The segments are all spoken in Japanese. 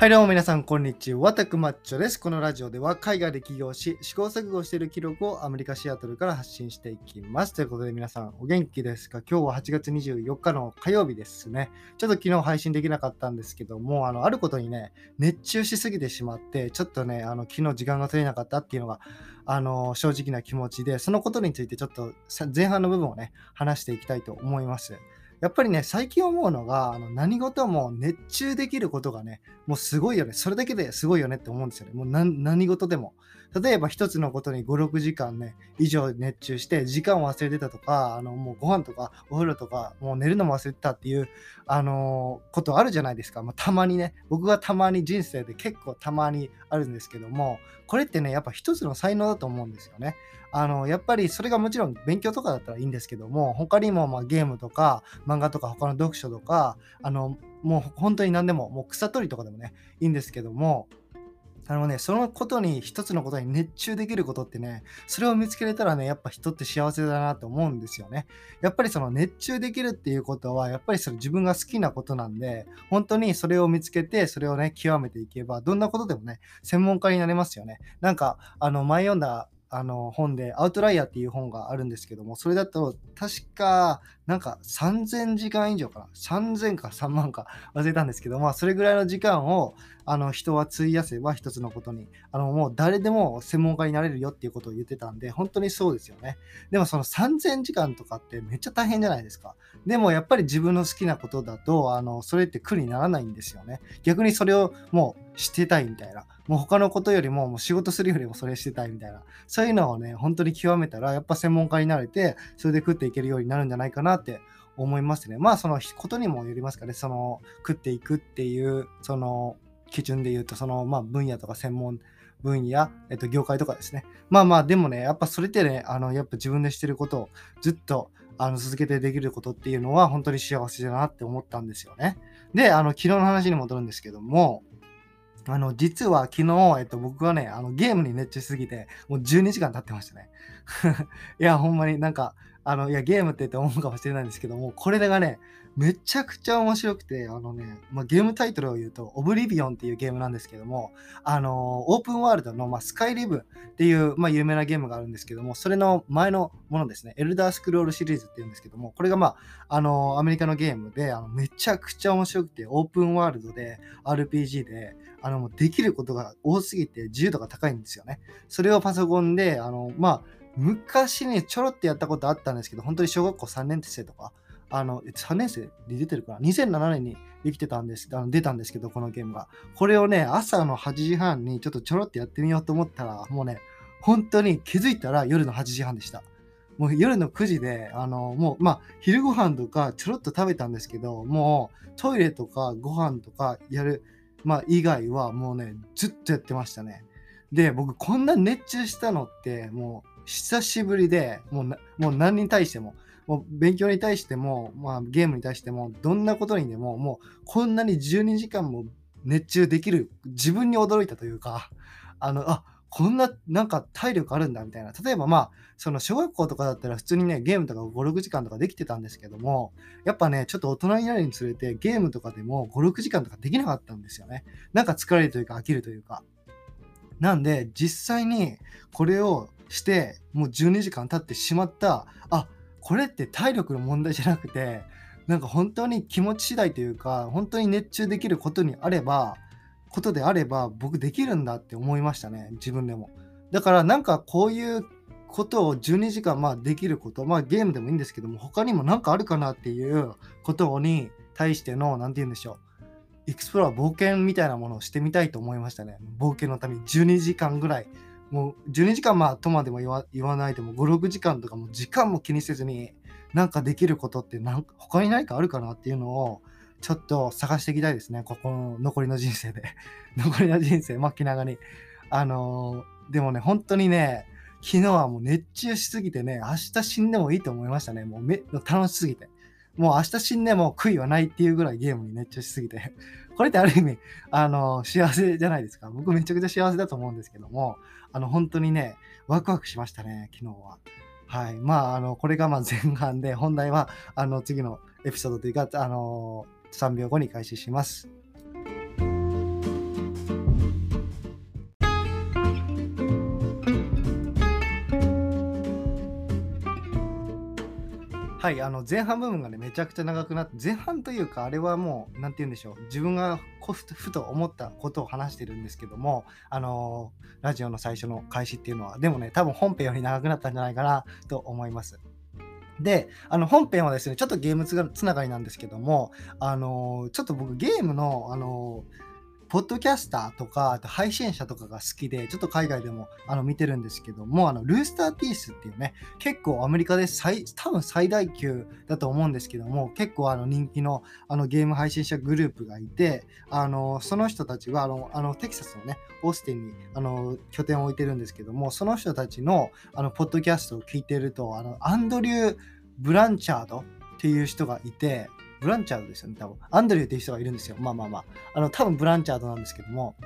はいどうも皆さんこんにちは、タクマッチョです。このラジオでは海外で起業し、試行錯誤している記録をアメリカ・シアトルから発信していきます。ということで皆さんお元気ですか？今日は8月24日の火曜日ですね。ちょっと昨日配信できなかったんですけども、あの、あることにね、熱中しすぎてしまって、ちょっとね、あの、昨日時間が取れなかったっていうのが、あの、正直な気持ちで、そのことについてちょっと前半の部分をね、話していきたいと思います。やっぱりね、最近思うのが、あの何事も熱中できることがね、もうすごいよね。それだけですごいよねって思うんですよね。もう何何事でも。例えば一つのことに5、6時間ね、以上熱中して、時間を忘れてたとか、あのもうご飯とかお風呂とか、もう寝るのも忘れてたっていう、あのーことあるじゃないですか。まあ、たまにね、僕がたまに人生で結構たまにあるんですけども、これってね、やっぱ一つの才能だと思うんですよね。あの、やっぱりそれがもちろん勉強とかだったらいいんですけども、他にもまゲームとか漫画とか他の読書とか、あの、もう本当に何でも、もう草取りとかでもね、いいんですけども、あのね、そのことに、一つのことに熱中できることってね、それを見つけれたらね、やっぱ人って幸せだなと思うんですよね。やっぱりその熱中できるっていうことは、やっぱりそれ自分が好きなことなんで、本当にそれを見つけて、それをね、極めていけば、どんなことでもね、専門家になれますよね。なんか、あの、前読んだ、あの本で、アウトライヤーっていう本があるんですけども、それだと、確か、なんか3000時間以上かな。3000か3万か忘れたんですけど、まあ、それぐらいの時間を、あの、人は費やせば一つのことに、あの、もう誰でも専門家になれるよっていうことを言ってたんで、本当にそうですよね。でもその3000時間とかってめっちゃ大変じゃないですか。でもやっぱり自分の好きなことだと、あの、それって苦にならないんですよね。逆にそれをもうしてたいみたいな。もう他のことよりも、もう仕事するよりもそれしてたいみたいな。そういうのをね、本当に極めたら、やっぱ専門家になれて、それで食っていけるようになるんじゃないかなって思いますね。まあ、そのことにもよりますかね。その、食っていくっていう、その、基準で言うと、その、まあ、分野とか専門分野、えっと、業界とかですね。まあまあ、でもね、やっぱそれってね、あの、やっぱ自分でしてることをずっと、あの、続けてできることっていうのは、本当に幸せだなって思ったんですよね。で、あの、昨日の話に戻るんですけども、あの、実は昨日、えっと、僕はね、あの、ゲームに熱中しすぎて、もう12時間経ってましたね。いや、ほんまになんか、あの、いや、ゲームって言って思うかもしれないんですけども、これがね、めちゃくちゃ面白くて、あのね、まあ、ゲームタイトルを言うと、オブリビオンっていうゲームなんですけども、あの、オープンワールドの、まあ、スカイリブっていう、まあ、有名なゲームがあるんですけども、それの前のものですね、エルダースクロールシリーズっていうんですけども、これがまあ、あの、アメリカのゲームで、あのめちゃくちゃ面白くて、オープンワールドで、RPG で、あの、できることが多すぎて自由度が高いんですよね。それをパソコンで、あの、まあ、昔にちょろってやったことあったんですけど、本当に小学校3年生とか、あの、3年生で出てるかな ?2007 年にできてたんです、あの出たんですけど、このゲームが。これをね、朝の8時半にちょっとちょろってやってみようと思ったら、もうね、本当に気づいたら夜の8時半でした。もう夜の9時で、あの、もう、まあ、昼ご飯とかちょろっと食べたんですけど、もうトイレとかご飯とかやる、まあ、以外はもうね、ずっとやってましたね。で、僕、こんな熱中したのって、もう、久しぶりで、もう、もう何に対しても、もう勉強に対しても、まあ、ゲームに対しても、どんなことにでも、もう、こんなに12時間も熱中できる、自分に驚いたというか、あの、あ、こんな、なんか体力あるんだみたいな。例えばまあ、その小学校とかだったら普通にね、ゲームとか5、6時間とかできてたんですけども、やっぱね、ちょっと大人になるにつれてゲームとかでも5、6時間とかできなかったんですよね。なんか疲れるというか飽きるというか。なんで、実際にこれをして、もう12時間経ってしまった、あ、これって体力の問題じゃなくて、なんか本当に気持ち次第というか、本当に熱中できることにあれば、ことであれば、僕できるんだって思いましたね、自分でも。だからなんかこういうことを12時間まあできること、まあゲームでもいいんですけども、他にも何かあるかなっていうことに対しての、なんて言うんでしょう。エクスプローラー冒険みたいなものをしてみたいと思いましたね。冒険のために12時間ぐらい。もう12時間まあとまでも言わ言わないでも5、6時間とかも時間も気にせずになんかできることってなんか他に何かあるかなっていうのをちょっと探していきたいですね。ここの残りの人生で。残りの人生、まあ気長に。あのーでもね、本当にね、昨日はもう熱中しすぎてね、明日死んでもいいと思いましたね。もうめ楽しすぎて。もう明日死んでも悔いはないっていうぐらいゲームに熱中しすぎて。これってある意味、あの、幸せじゃないですか。僕めちゃくちゃ幸せだと思うんですけども、あの、本当にね、ワクワクしましたね、昨日は。はい。まあ、あの、これがまあ前半で、本題は、あの、次のエピソードというか、あの、3秒後に開始します。はい、あの前半部分がね、めちゃくちゃ長くなって、前半というか、あれはもう、なんて言うんでしょう、自分がふと思ったことを話してるんですけども、あのー、ラジオの最初の開始っていうのは、でもね、多分本編より長くなったんじゃないかなと思います。で、あの本編はですね、ちょっとゲームつながりなんですけども、あのー、ちょっと僕ゲームの、あのーポッドキャスターとか、あと配信者とかが好きで、ちょっと海外でもあの見てるんですけども、あのルースターピースっていうね、結構アメリカで最多分最大級だと思うんですけども、結構あの人気のあのゲーム配信者グループがいて、あのその人たちはあのあのテキサスのね、オースティンにあの拠点を置いてるんですけども、その人たちのあのポッドキャストを聞いてると、あのアンドリュー・ブランチャードっていう人がいて、ブランチャードですよね、多分。アンドリューっていう人がいるんですよ。まあまあまあ。あの、多分ブランチャードなんですけども、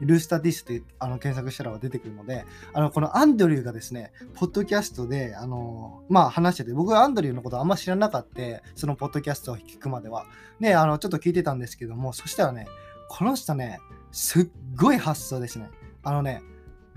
ルースタディスってあの検索したら出てくるので、あの、このアンドリューがですね、ポッドキャストで、あの、まあ話してて、僕はアンドリューのことあんま知らなかった、そのポッドキャストを聞くまでは。で、あの、ちょっと聞いてたんですけども、そしたらね、この人ね、すっごい発想ですね。あのね、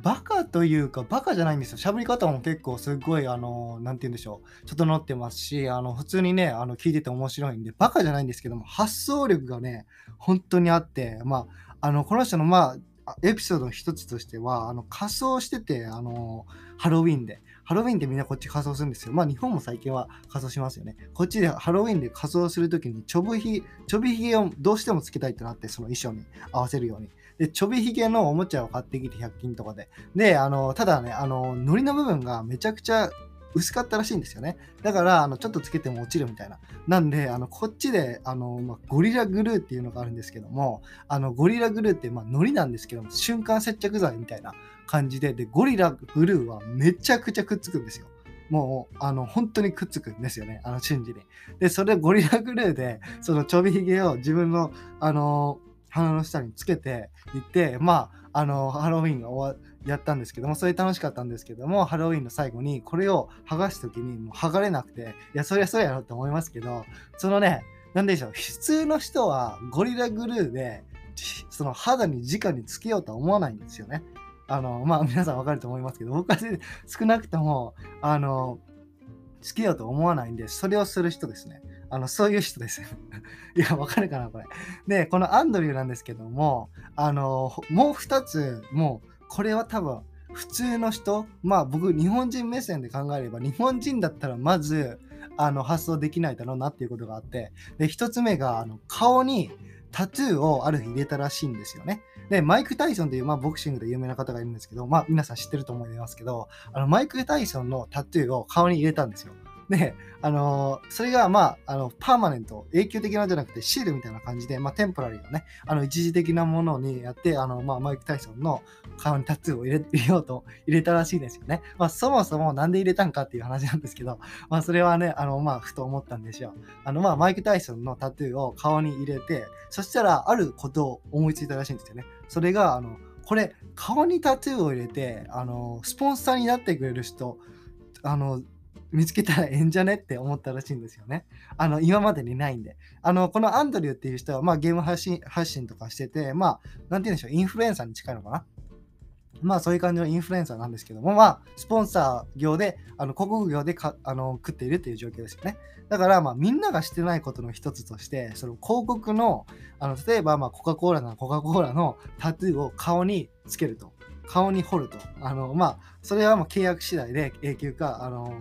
バカというか、バカじゃないんですよ。喋り方も結構すごい、あの、なんて言うんでしょう。整ってますし、あの、普通にね、あの、聞いてて面白いんで、バカじゃないんですけども、発想力がね、本当にあって、まあ、あの、この人の、まあ、エピソードの一つとしては、あの、仮装してて、あの、ハロウィンで。ハロウィンでみんなこっち仮装するんですよ。まあ日本も最近は仮装しますよね。こっちでハロウィンで仮装するときにちょぶひ、ちょびひげをどうしてもつけたいってなって、その衣装に合わせるように。で、ちょびひげのおもちゃを買ってきて100均とかで。で、あの、ただね、あの、糊の部分がめちゃくちゃ薄かったらしいんですよね。だから、あのちょっとつけても落ちるみたいな。なんで、あのこっちであの、まあ、ゴリラグルーっていうのがあるんですけども、あのゴリラグルーって、まあ、糊なんですけども、瞬間接着剤みたいな感じで、で、ゴリラグルーはめちゃくちゃくっつくんですよ。もう、あの、本当にくっつくんですよね。あの、瞬時に。で、それゴリラグルーで、そのちょびひげを自分の、あの鼻の下につけていって、まあ、あの、ハロウィンが終わやったんですけども、それ楽しかったんですけども、ハロウィンの最後にこれを剥がすときにもう剥がれなくて、いや、そりゃそうやろって思いますけど、そのね、なんでしょう、普通の人はゴリラグルーで、その肌に直につけようとは思わないんですよね。あの、まあ皆さんわかると思いますけど、僕は少なくとも、あの、つけようと思わないんで、それをする人ですね。あの、そういう人です。いや、わかるかな、これ。で、このアンドリューなんですけども、あの、もう2つ、もう、これは多分、普通の人、まあ僕、日本人目線で考えれば、日本人だったらまず、あの、発想できないだろうなっていうことがあって、で、1つ目が、あの、顔にタトゥーをある日入れたらしいんですよね。で、マイク・タイソンという、まあ、ボクシングで有名な方がいるんですけど、まあ、皆さん知ってると思いますけど、あのマイク・タイソンのタトゥーを顔に入れたんですよ。で、あのー、それが、まあ、あの、パーマネント、永久的なんじゃなくて、シールみたいな感じで、まあ、テンポラリーのね、あの、一時的なものにやって、あの、まあ、マイク・タイソンの顔にタトゥーを入れ入れようと入れたらしいですよね。まあ、そもそもなんで入れたんかっていう話なんですけど、まあ、それはね、あの、まあ、ふと思ったんですよ。あの、まあ、マイク・タイソンのタトゥーを顔に入れて、そしたら、あることを思いついたらしいんですよね。それが、あの、これ、顔にタトゥーを入れて、あの、スポンサーになってくれる人、あの、見つけたらええんじゃねって思ったらしいんですよね。あの、今までにないんで。あの、このアンドリューっていう人は、まあ、ゲーム発信発信とかしてて、まあ、なんて言うんでしょう、インフルエンサーに近いのかな。まあ、そういう感じのインフルエンサーなんですけども、まあ、スポンサー業で、あの広告業でかあの食っているっていう状況ですよね。だから、まあ、みんながしてないことの一つとして、その広告の、あの例えば、まあ、コカ・コーラならコカ・コーラのタトゥーを顔につけると。顔に彫ると。あの、まあ、それはもう契約次第で永久か、あの、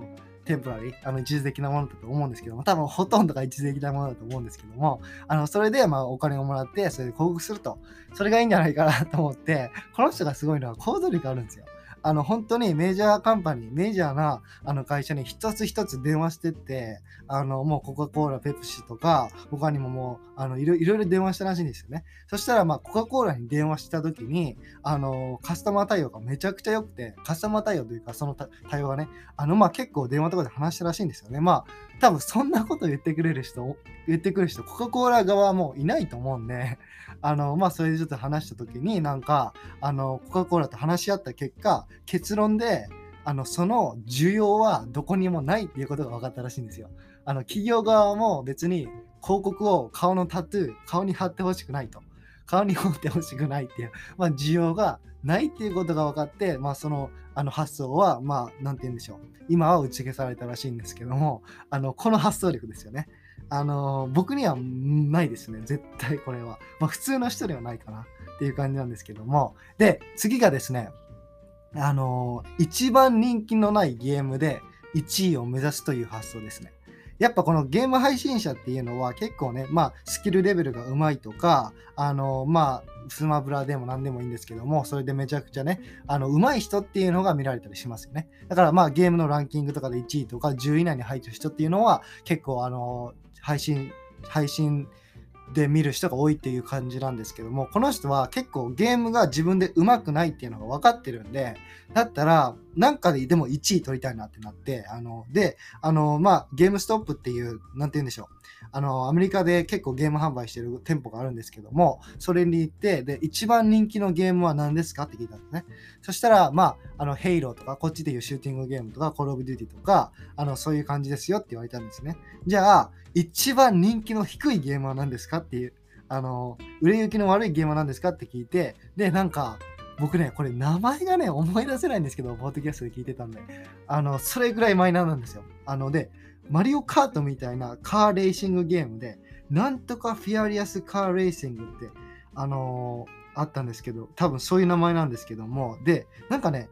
テンポラリー、あの一時的なものだと思うんですけども、多分ほとんどが一時的なものだと思うんですけども、あのそれでまあお金をもらって、それで広告すると、それがいいんじゃないかなと思って、この人がすごいのは行動力あるんですよ。あの本当にメジャーカンパニー、メジャーなあの会社に一つ一つ電話してって、あのもうコカ・コーラ、ペプシとか、他にももうあのいろいろ電話したらしいんですよね。そしたら、まあ、コカ・コーラに電話した時に、あのカスタマー対応がめちゃくちゃ良くて、カスタマー対応というか、その対応がね、あのまあ結構電話とかで話したらしいんですよね。まあ、多分そんなこと言ってくれる人、言ってくる人、コカ・コーラ側はもういないと思うんで、あの、まあ、それでちょっと話した時に、なんか、あの、コカ・コーラと話し合った結果、結論で、あの、その需要はどこにもないっていうことが分かったらしいんですよ。あの、企業側も別に広告を顔のタトゥー、顔に貼ってほしくないと。顔に彫ってほしくないっていう、まあ、需要がないっていうことが分かって、まあ、そのあの発想は、まあ、なんて言うんでしょう。今は打ち消されたらしいんですけども、あのこの発想力ですよね。あの僕にはないですね。絶対これは。まあ、普通の人ではないかなっていう感じなんですけども。で、次がですね、あの一番人気のないゲームで1位を目指すという発想ですね。やっぱこのゲーム配信者っていうのは結構ね、まあスキルレベルが上手いとか、あの、まあスマブラでも何でもいいんですけども、それでめちゃくちゃね、あの、上手い人っていうのが見られたりしますよね。だからまあゲームのランキングとかで1位とか10位以内に入ってる人っていうのは結構あの、配信、配信、で見る人が多いっていう感じなんですけどもこの人は結構ゲームが自分で上手くないっていうのが分かってるんでだったらなんかでも1位取りたいなってなってあのであのまあ GameStop っていう何て言うんでしょう。あのアメリカで結構ゲーム販売してる店舗があるんですけどもそれに行ってで一番人気のゲームは何ですかって聞いたんですねそしたらまああの Halo とかこっちでいうシューティングゲームとか Call of Duty とかあのそういう感じですよって言われたんですねじゃあ一番人気の低いゲームは何ですかっていう、あの、売れ行きの悪いゲームは何ですかって聞いて、で、なんか、僕ね、これ名前がね、思い出せないんですけど、ポッドキャストで聞いてたんで、あの、それぐらいマイナーなんですよ。あの、で、マリオカートみたいなカーレーシングゲームで、なんとかフィアリアスカーレーシングって、あのー、あったんですけど、多分そういう名前なんですけども、で、なんかね、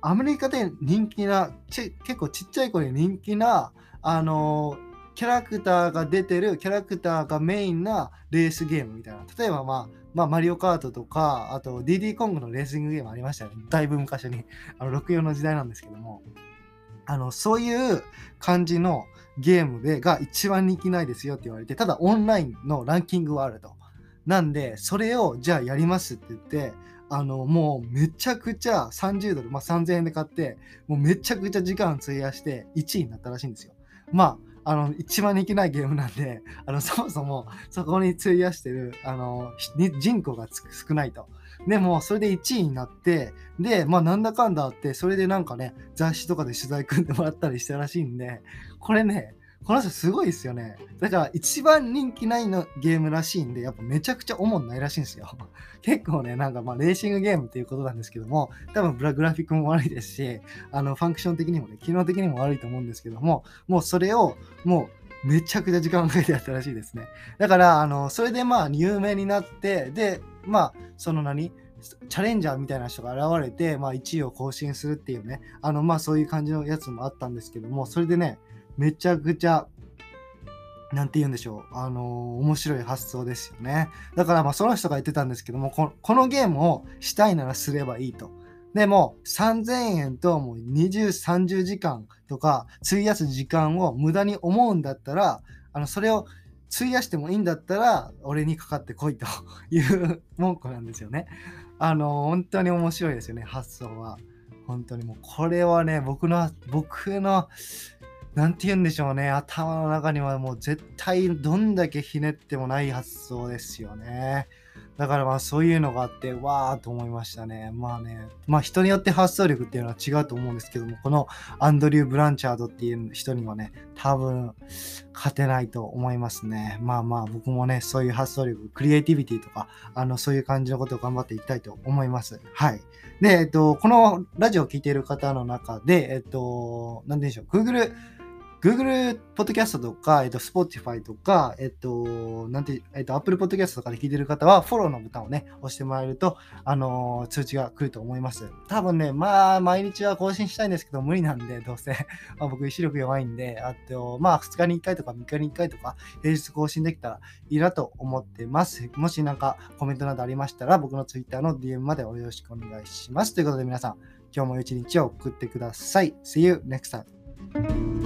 アメリカで人気な、結構ちっちゃい子に人気な、あのーキャラクターが出てるキャラクターがメインなレースゲームみたいな。例えば、まあ、まあ、マリオカートとか、あと DD コングのレーシングゲームありましたよね。だいぶ昔に。あの、64の時代なんですけども。あの、そういう感じのゲームでが一番人気ないですよって言われて、ただオンラインのランキングはあると。なんで、それをじゃあやりますって言って、あの、もうめちゃくちゃ30ドル、まあ、3000円で買って、もうめちゃくちゃ時間費やして1位になったらしいんですよ。まあ、あの、一番人気ないゲームなんで、あの、そもそもそこに費やしてる、あの、人口が少ないと。でも、それで1位になって、で、まあ、なんだかんだあって、それでなんかね、雑誌とかで取材組んでもらったりしたらしいんで、これね、この人すごいですよね。だから一番人気ないのゲームらしいんで、やっぱめちゃくちゃ主にないらしいんですよ。結構ね、なんかまあレーシングゲームっていうことなんですけども、多分グラフィックも悪いですし、あのファンクション的にもね、機能的にも悪いと思うんですけども、もうそれをもうめちゃくちゃ時間をかけてやったらしいですね。だから、あの、それでまあ有名になって、で、まあ、その何チャレンジャーみたいな人が現れて、まあ、1位を更新するっていうね、あの、まあ、そういう感じのやつもあったんですけども、それでね、めちゃくちゃ、なんて言うんでしょう。あのー、面白い発想ですよね。だからまあその人が言ってたんですけども、このゲームをしたいならすればいいと。でも3000円ともう20、30時間とか費やす時間を無駄に思うんだったら、あのそれを費やしてもいいんだったら俺にかかってこいという文句なんですよね。あの、本当に面白いですよね、発想は。本当にもうこれはね、僕の、僕の何て言うんでしょうね。頭の中にはもう絶対どんだけひねってもない発想ですよね。だからまあそういうのがあって、わーと思いましたね。まあね、まあ人によって発想力っていうのは違うと思うんですけども、このアンドリュー・ブランチャードっていう人にはね、多分勝てないと思いますね。まあまあ僕もね、そういう発想力、クリエイティビティとか、あの、そういう感じのことを頑張っていきたいと思います。はい。で、えっと、このラジオを聴いている方の中で、えっと、なんでしょう、Google Google ポッドキャストとか、えっと、Spotify とか、えっと、なんて、えっと、Apple Podcast とかで聞いてる方は、フォローのボタンをね、押してもらえると、あのー、通知が来ると思います。多分ね、まあ、毎日は更新したいんですけど、無理なんで、どうせ。まあ、僕、視力弱いんで、あと、まあ、2日に1回とか3日に1回とか、平日更新できたらいいなと思ってます。もしなんかコメントなどありましたら、僕の Twitter の DM までよろしくお願いします。ということで、皆さん、今日も一日を送ってください。See you next time.